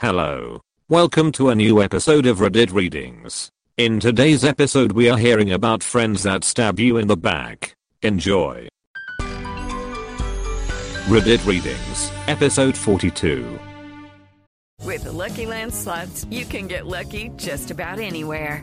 Hello. Welcome to a new episode of Reddit Readings. In today's episode we are hearing about friends that stab you in the back. Enjoy. Reddit Readings, episode 42. With the Lucky Land slots, you can get lucky just about anywhere.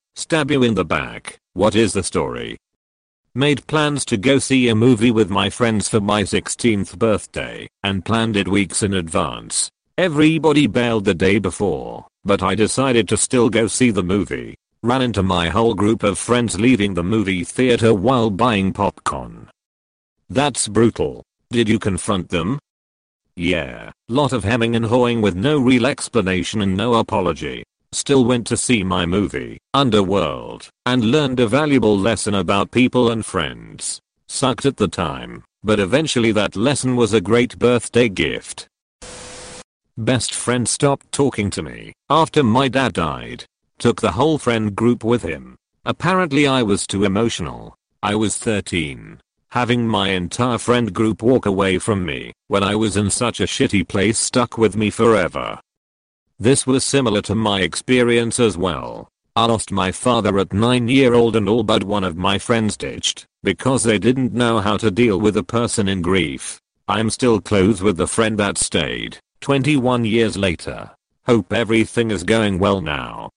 stab you in the back. What is the story? Made plans to go see a movie with my friends for my 16th birthday and planned it weeks in advance. Everybody bailed the day before, but I decided to still go see the movie. Ran into my whole group of friends leaving the movie theater while buying popcorn. That's brutal. Did you confront them? Yeah, lot of hemming and hawing with no real explanation and no apology. Still went to see my movie, Underworld, and learned a valuable lesson about people and friends. Sucked at the time, but eventually that lesson was a great birthday gift. Best friend stopped talking to me after my dad died. Took the whole friend group with him. Apparently I was too emotional. I was 13. Having my entire friend group walk away from me when I was in such a shitty place stuck with me forever. This was similar to my experience as well. I lost my father at 9 year old and all but one of my friends ditched because they didn't know how to deal with a person in grief. I'm still close with the friend that stayed 21 years later. Hope everything is going well now.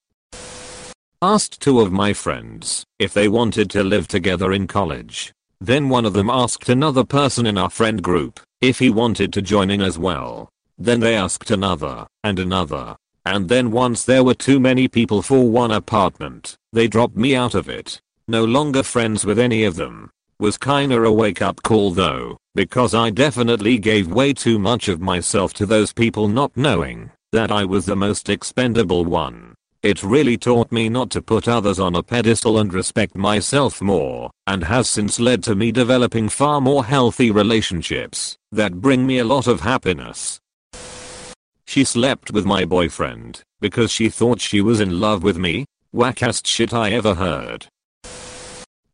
Asked two of my friends if they wanted to live together in college. Then one of them asked another person in our friend group if he wanted to join in as well. Then they asked another, and another. And then once there were too many people for one apartment, they dropped me out of it. No longer friends with any of them. Was kinda a wake up call though, because I definitely gave way too much of myself to those people not knowing that I was the most expendable one. It really taught me not to put others on a pedestal and respect myself more, and has since led to me developing far more healthy relationships that bring me a lot of happiness. She slept with my boyfriend because she thought she was in love with me. Wackest shit I ever heard.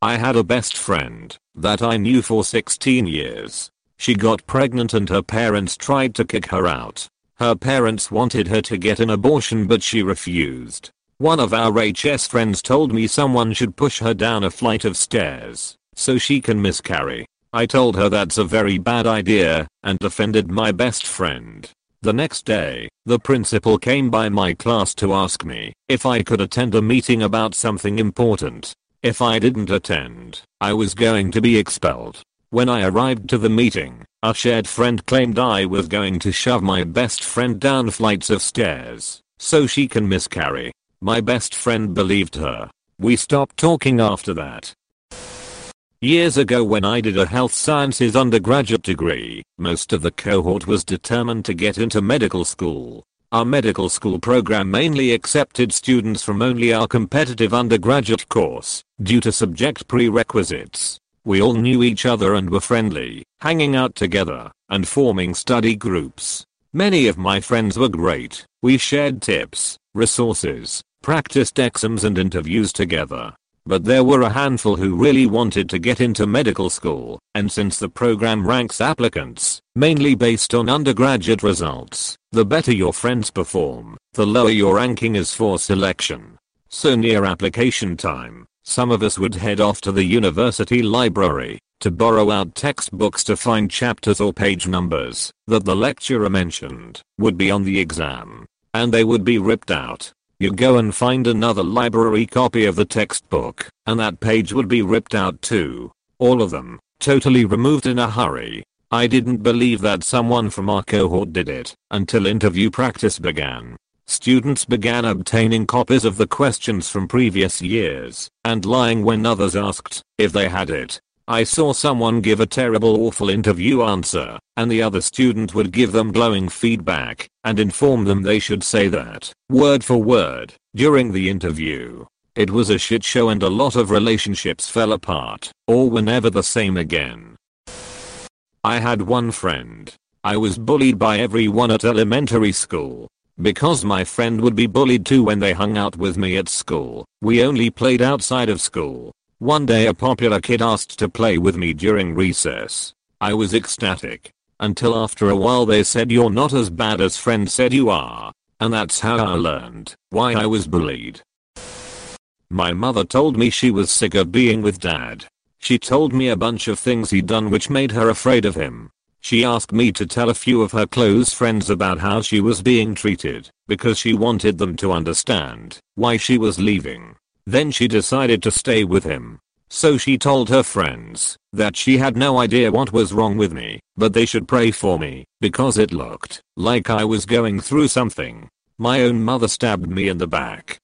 I had a best friend that I knew for 16 years. She got pregnant and her parents tried to kick her out. Her parents wanted her to get an abortion but she refused. One of our HS friends told me someone should push her down a flight of stairs so she can miscarry. I told her that's a very bad idea and offended my best friend. The next day, the principal came by my class to ask me if I could attend a meeting about something important. If I didn't attend, I was going to be expelled. When I arrived to the meeting, a shared friend claimed I was going to shove my best friend down flights of stairs so she can miscarry. My best friend believed her. We stopped talking after that. Years ago when I did a health sciences undergraduate degree, most of the cohort was determined to get into medical school. Our medical school program mainly accepted students from only our competitive undergraduate course, due to subject prerequisites. We all knew each other and were friendly, hanging out together, and forming study groups. Many of my friends were great, we shared tips, resources, practiced exams and interviews together. But there were a handful who really wanted to get into medical school, and since the program ranks applicants, mainly based on undergraduate results, the better your friends perform, the lower your ranking is for selection. So near application time, some of us would head off to the university library to borrow out textbooks to find chapters or page numbers that the lecturer mentioned would be on the exam, and they would be ripped out you go and find another library copy of the textbook, and that page would be ripped out too. All of them, totally removed in a hurry. I didn't believe that someone from our cohort did it, until interview practice began. Students began obtaining copies of the questions from previous years, and lying when others asked if they had it. I saw someone give a terrible awful interview answer, and the other student would give them glowing feedback, and inform them they should say that, word for word, during the interview. It was a shit show and a lot of relationships fell apart, or were never the same again. I had one friend. I was bullied by everyone at elementary school. Because my friend would be bullied too when they hung out with me at school, we only played outside of school. One day a popular kid asked to play with me during recess. I was ecstatic. Until after a while they said you're not as bad as friend said you are. And that's how I learned why I was bullied. My mother told me she was sick of being with dad. She told me a bunch of things he'd done which made her afraid of him. She asked me to tell a few of her close friends about how she was being treated, because she wanted them to understand why she was leaving. Then she decided to stay with him. So she told her friends that she had no idea what was wrong with me, but they should pray for me, because it looked like I was going through something. My own mother stabbed me in the back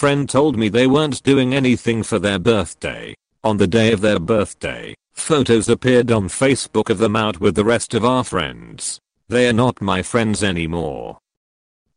friend told me they weren't doing anything for their birthday. On the day of their birthday, photos appeared on Facebook of them out with the rest of our friends. They are not my friends anymore.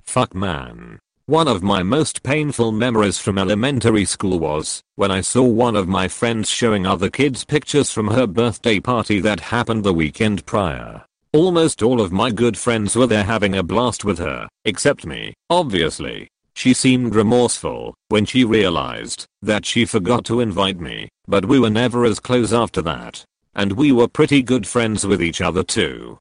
Fuck man. One of my most painful memories from elementary school was when I saw one of my friends showing other kids pictures from her birthday party that happened the weekend prior. Almost all of my good friends were there having a blast with her, except me, obviously. She seemed remorseful when she realized that she forgot to invite me, but we were never as close after that. And we were pretty good friends with each other too.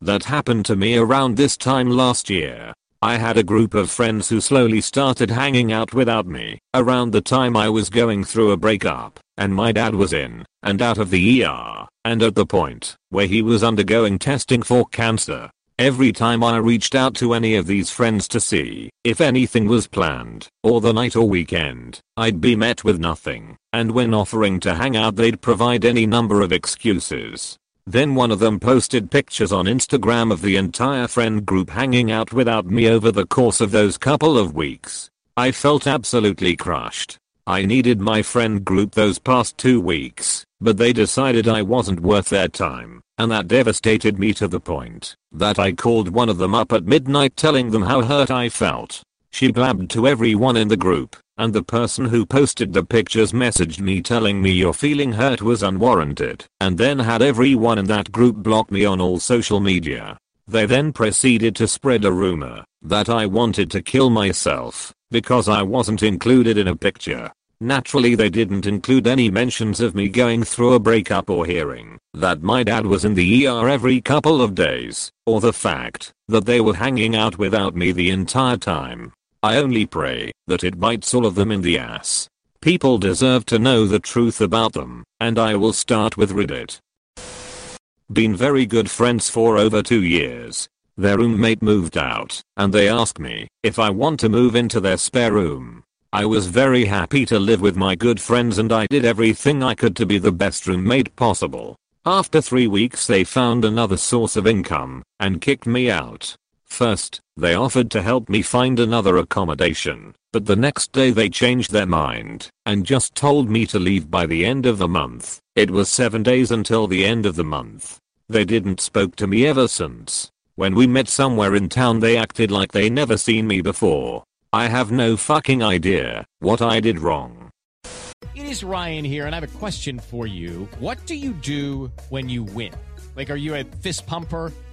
That happened to me around this time last year. I had a group of friends who slowly started hanging out without me around the time I was going through a breakup and my dad was in and out of the ER and at the point where he was undergoing testing for cancer. Every time I reached out to any of these friends to see if anything was planned, or the night or weekend, I'd be met with nothing, and when offering to hang out they'd provide any number of excuses. Then one of them posted pictures on Instagram of the entire friend group hanging out without me over the course of those couple of weeks. I felt absolutely crushed. I needed my friend group those past two weeks, but they decided I wasn't worth their time. And that devastated me to the point that I called one of them up at midnight telling them how hurt I felt. She blabbed to everyone in the group, and the person who posted the pictures messaged me telling me your feeling hurt was unwarranted, and then had everyone in that group block me on all social media. They then proceeded to spread a rumor that I wanted to kill myself because I wasn't included in a picture. Naturally they didn't include any mentions of me going through a breakup or hearing that my dad was in the ER every couple of days, or the fact that they were hanging out without me the entire time. I only pray that it bites all of them in the ass. People deserve to know the truth about them, and I will start with Reddit. Been very good friends for over 2 years. Their roommate moved out, and they asked me if I want to move into their spare room. I was very happy to live with my good friends and I did everything I could to be the best roommate possible. After 3 weeks they found another source of income and kicked me out. First, they offered to help me find another accommodation, but the next day they changed their mind and just told me to leave by the end of the month. It was 7 days until the end of the month. They didn't spoke to me ever since. When we met somewhere in town they acted like they never seen me before I have no fucking idea what I did wrong. It is Ryan here, and I have a question for you. What do you do when you win? Like, are you a fist pumper?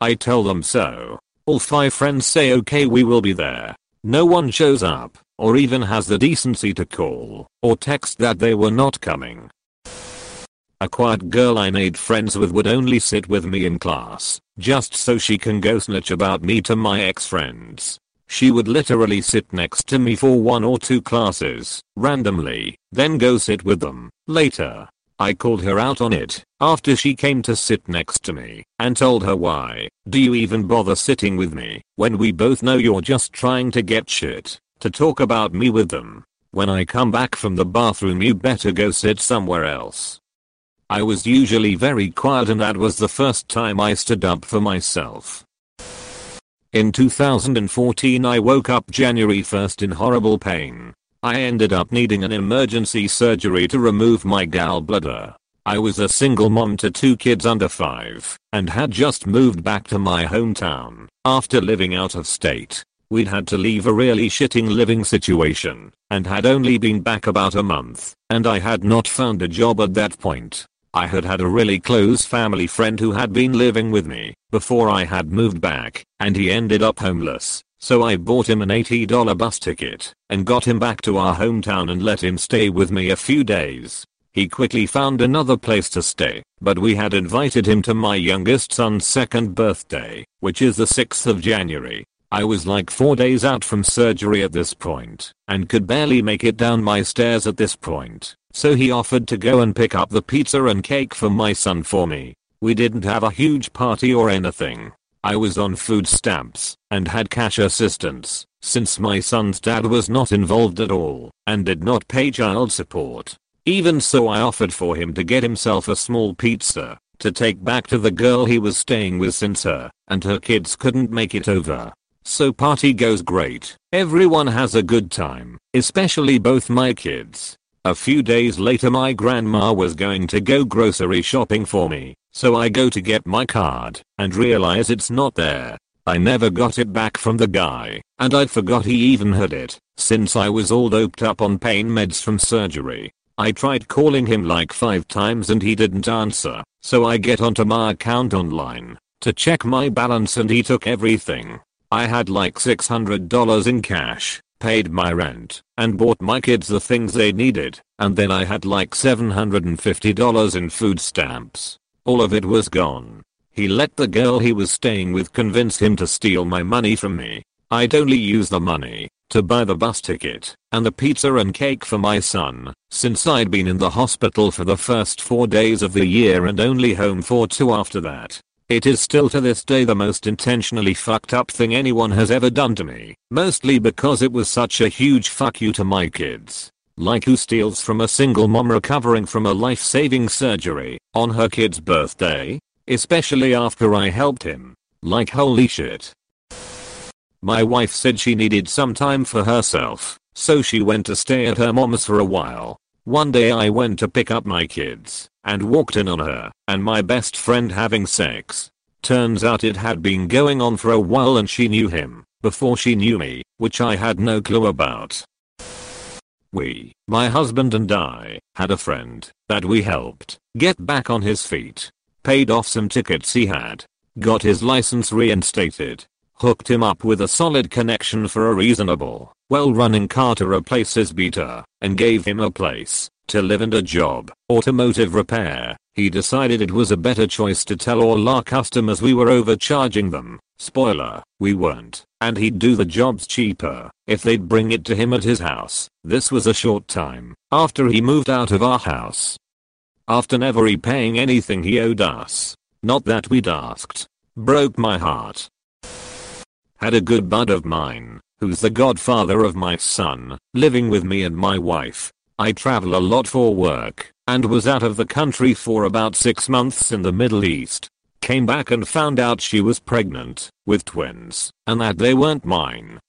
I tell them so. All five friends say okay we will be there. No one shows up, or even has the decency to call, or text that they were not coming. A quiet girl I made friends with would only sit with me in class, just so she can go snitch about me to my ex-friends. She would literally sit next to me for one or two classes, randomly, then go sit with them, later. I called her out on it after she came to sit next to me and told her why do you even bother sitting with me when we both know you're just trying to get shit to talk about me with them. When I come back from the bathroom you better go sit somewhere else. I was usually very quiet and that was the first time I stood up for myself. In 2014 I woke up January 1st in horrible pain. I ended up needing an emergency surgery to remove my gallbladder. I was a single mom to two kids under 5 and had just moved back to my hometown after living out of state. We'd had to leave a really shitting living situation and had only been back about a month and I had not found a job at that point. I had had a really close family friend who had been living with me before I had moved back, and he ended up homeless. So I bought him an $80 bus ticket and got him back to our hometown and let him stay with me a few days. He quickly found another place to stay, but we had invited him to my youngest son's second birthday, which is the 6th of January. I was like 4 days out from surgery at this point and could barely make it down my stairs at this point. So he offered to go and pick up the pizza and cake for my son for me. We didn't have a huge party or anything. I was on food stamps and had cash assistance since my son's dad was not involved at all and did not pay child support. Even so I offered for him to get himself a small pizza to take back to the girl he was staying with since her and her kids couldn't make it over. So party goes great. Everyone has a good time, especially both my kids. A few days later my grandma was going to go grocery shopping for me, so I go to get my card and realize it's not there. I never got it back from the guy, and I forgot he even had it, since I was all doped up on pain meds from surgery. I tried calling him like 5 times and he didn't answer, so I get onto my account online to check my balance and he took everything. I had like $600 in cash, paid my rent, and bought my kids the things they needed, and then I had like $750 in food stamps. All of it was gone. He let the girl he was staying with convince him to steal my money from me. I'd only use the money to buy the bus ticket and the pizza and cake for my son, since I'd been in the hospital for the first 4 days of the year and only home for 2 after that. It is still to this day the most intentionally fucked up thing anyone has ever done to me, mostly because it was such a huge fuck you to my kids. Like who steals from a single mom recovering from a life-saving surgery on her kid's birthday? Especially after I helped him. Like holy shit. My wife said she needed some time for herself, so she went to stay at her mom's for a while. One day I went to pick up my kids and walked in on her and my best friend having sex. Turns out it had been going on for a while and she knew him before she knew me, which I had no clue about. We, my husband and I, had a friend that we helped get back on his feet, paid off some tickets he had, got his license reinstated, hooked him up with a solid connection for a reasonable, well-running car to replace his beater, and gave him a place to live and a job, automotive repair. He decided it was a better choice to tell all our customers we were overcharging them. Spoiler, we weren't, and he'd do the jobs cheaper if they'd bring it to him at his house. This was a short time after he moved out of our house. After never repaying anything he owed us, not that we'd asked, broke my heart. Had a good bud of mine, who's the godfather of my son, living with me and my wife. I travel a lot for work, and was out of the country for about 6 months in the Middle East. Came back and found out she was pregnant, with twins, and that they weren't mine.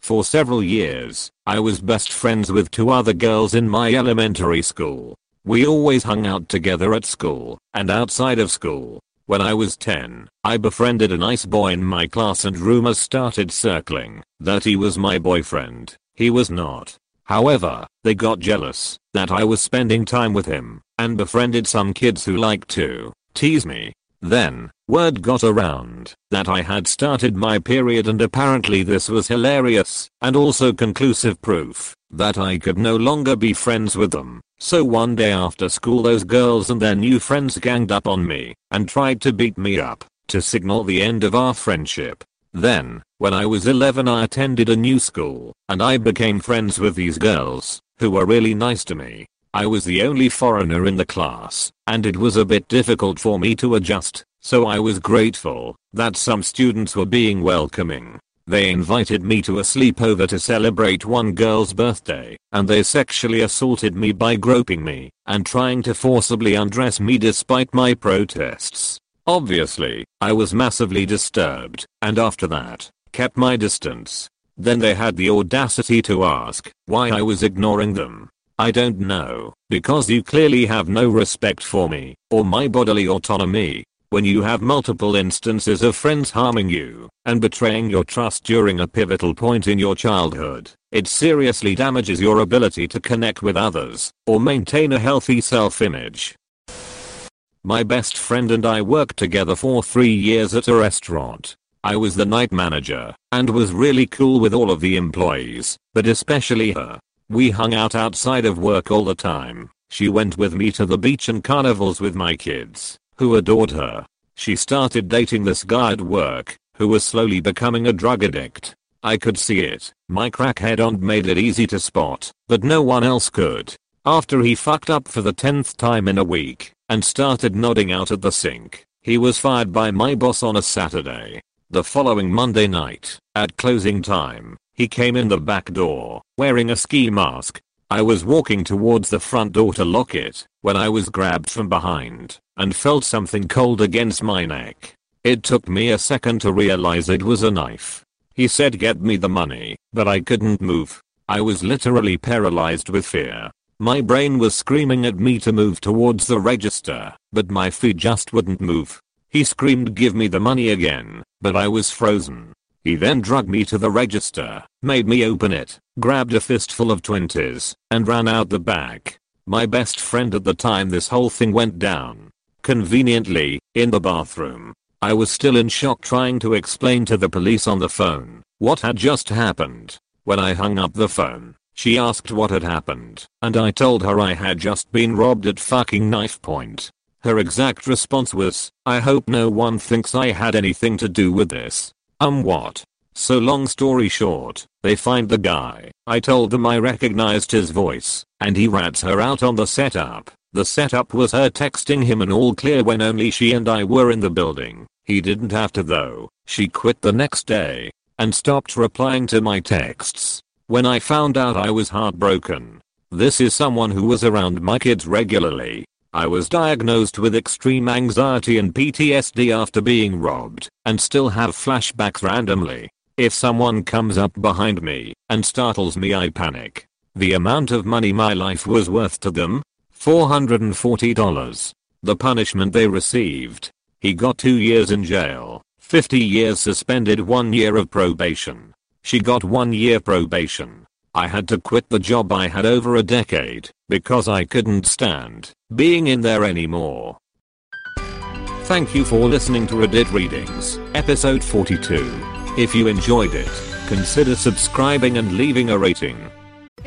For several years, I was best friends with two other girls in my elementary school. We always hung out together at school, and outside of school. When I was 10, I befriended a nice boy in my class and rumors started circling that he was my boyfriend. He was not. However, they got jealous that I was spending time with him and befriended some kids who liked to tease me. Then, word got around that I had started my period and apparently this was hilarious and also conclusive proof that I could no longer be friends with them. So one day after school those girls and their new friends ganged up on me and tried to beat me up to signal the end of our friendship. Then, when I was 11 I attended a new school and I became friends with these girls who were really nice to me. I was the only foreigner in the class, and it was a bit difficult for me to adjust, so I was grateful that some students were being welcoming. They invited me to a sleepover to celebrate one girl's birthday, and they sexually assaulted me by groping me and trying to forcibly undress me despite my protests. Obviously, I was massively disturbed, and after that, kept my distance. Then they had the audacity to ask why I was ignoring them. I don't know, because you clearly have no respect for me or my bodily autonomy, when you have multiple instances of friends harming you and betraying your trust during a pivotal point in your childhood, it seriously damages your ability to connect with others or maintain a healthy self-image. My best friend and I worked together for three years at a restaurant. I was the night manager and was really cool with all of the employees, but especially her. We hung out outside of work all the time. She went with me to the beach and carnivals with my kids who adored her. She started dating this guy at work, who was slowly becoming a drug addict. I could see it. My crackhead aunt made it easy to spot, but no one else could. After he fucked up for the 10th time in a week, and started nodding out at the sink, he was fired by my boss on a Saturday. The following Monday night, at closing time, he came in the back door, wearing a ski mask. I was walking towards the front door to lock it, when I was grabbed from behind and felt something cold against my neck. It took me a second to realize it was a knife. He said get me the money, but I couldn't move. I was literally paralyzed with fear. My brain was screaming at me to move towards the register, but my feet just wouldn't move. He screamed give me the money again, but I was frozen. He then dragged me to the register, made me open it, grabbed a fistful of 20s, and ran out the back. My best friend at the time this whole thing went down Conveniently, in the bathroom. I was still in shock trying to explain to the police on the phone what had just happened. When I hung up the phone, she asked what had happened, and I told her I had just been robbed at fucking knife point. Her exact response was, I hope no one thinks I had anything to do with this. Um what? So long story short, they find the guy. I told them I recognized his voice, and he rats her out on the setup. The setup was her texting him an all clear when only she and I were in the building. He didn't have to though. She quit the next day and stopped replying to my texts. When I found out I was heartbroken. This is someone who was around my kids regularly. I was diagnosed with extreme anxiety and PTSD after being robbed and still have flashbacks randomly. If someone comes up behind me and startles me I panic. The amount of money my life was worth to them $440. The punishment they received. He got 2 years in jail, 50 years suspended 1 year of probation. She got 1 year probation. I had to quit the job I had over a decade because I couldn't stand being in there anymore. Thank you for listening to Reddit Readings, episode 42. If you enjoyed it, consider subscribing and leaving a rating.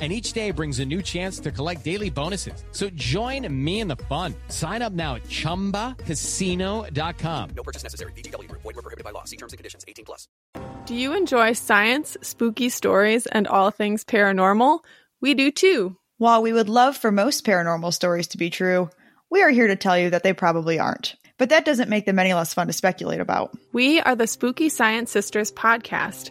and each day brings a new chance to collect daily bonuses. So join me in the fun. Sign up now at ChumbaCasino.com. No purchase necessary. VGW Group. Void were prohibited by law. See terms and conditions. 18 plus. Do you enjoy science, spooky stories, and all things paranormal? We do too. While we would love for most paranormal stories to be true, we are here to tell you that they probably aren't. But that doesn't make them any less fun to speculate about. We are the Spooky Science Sisters podcast.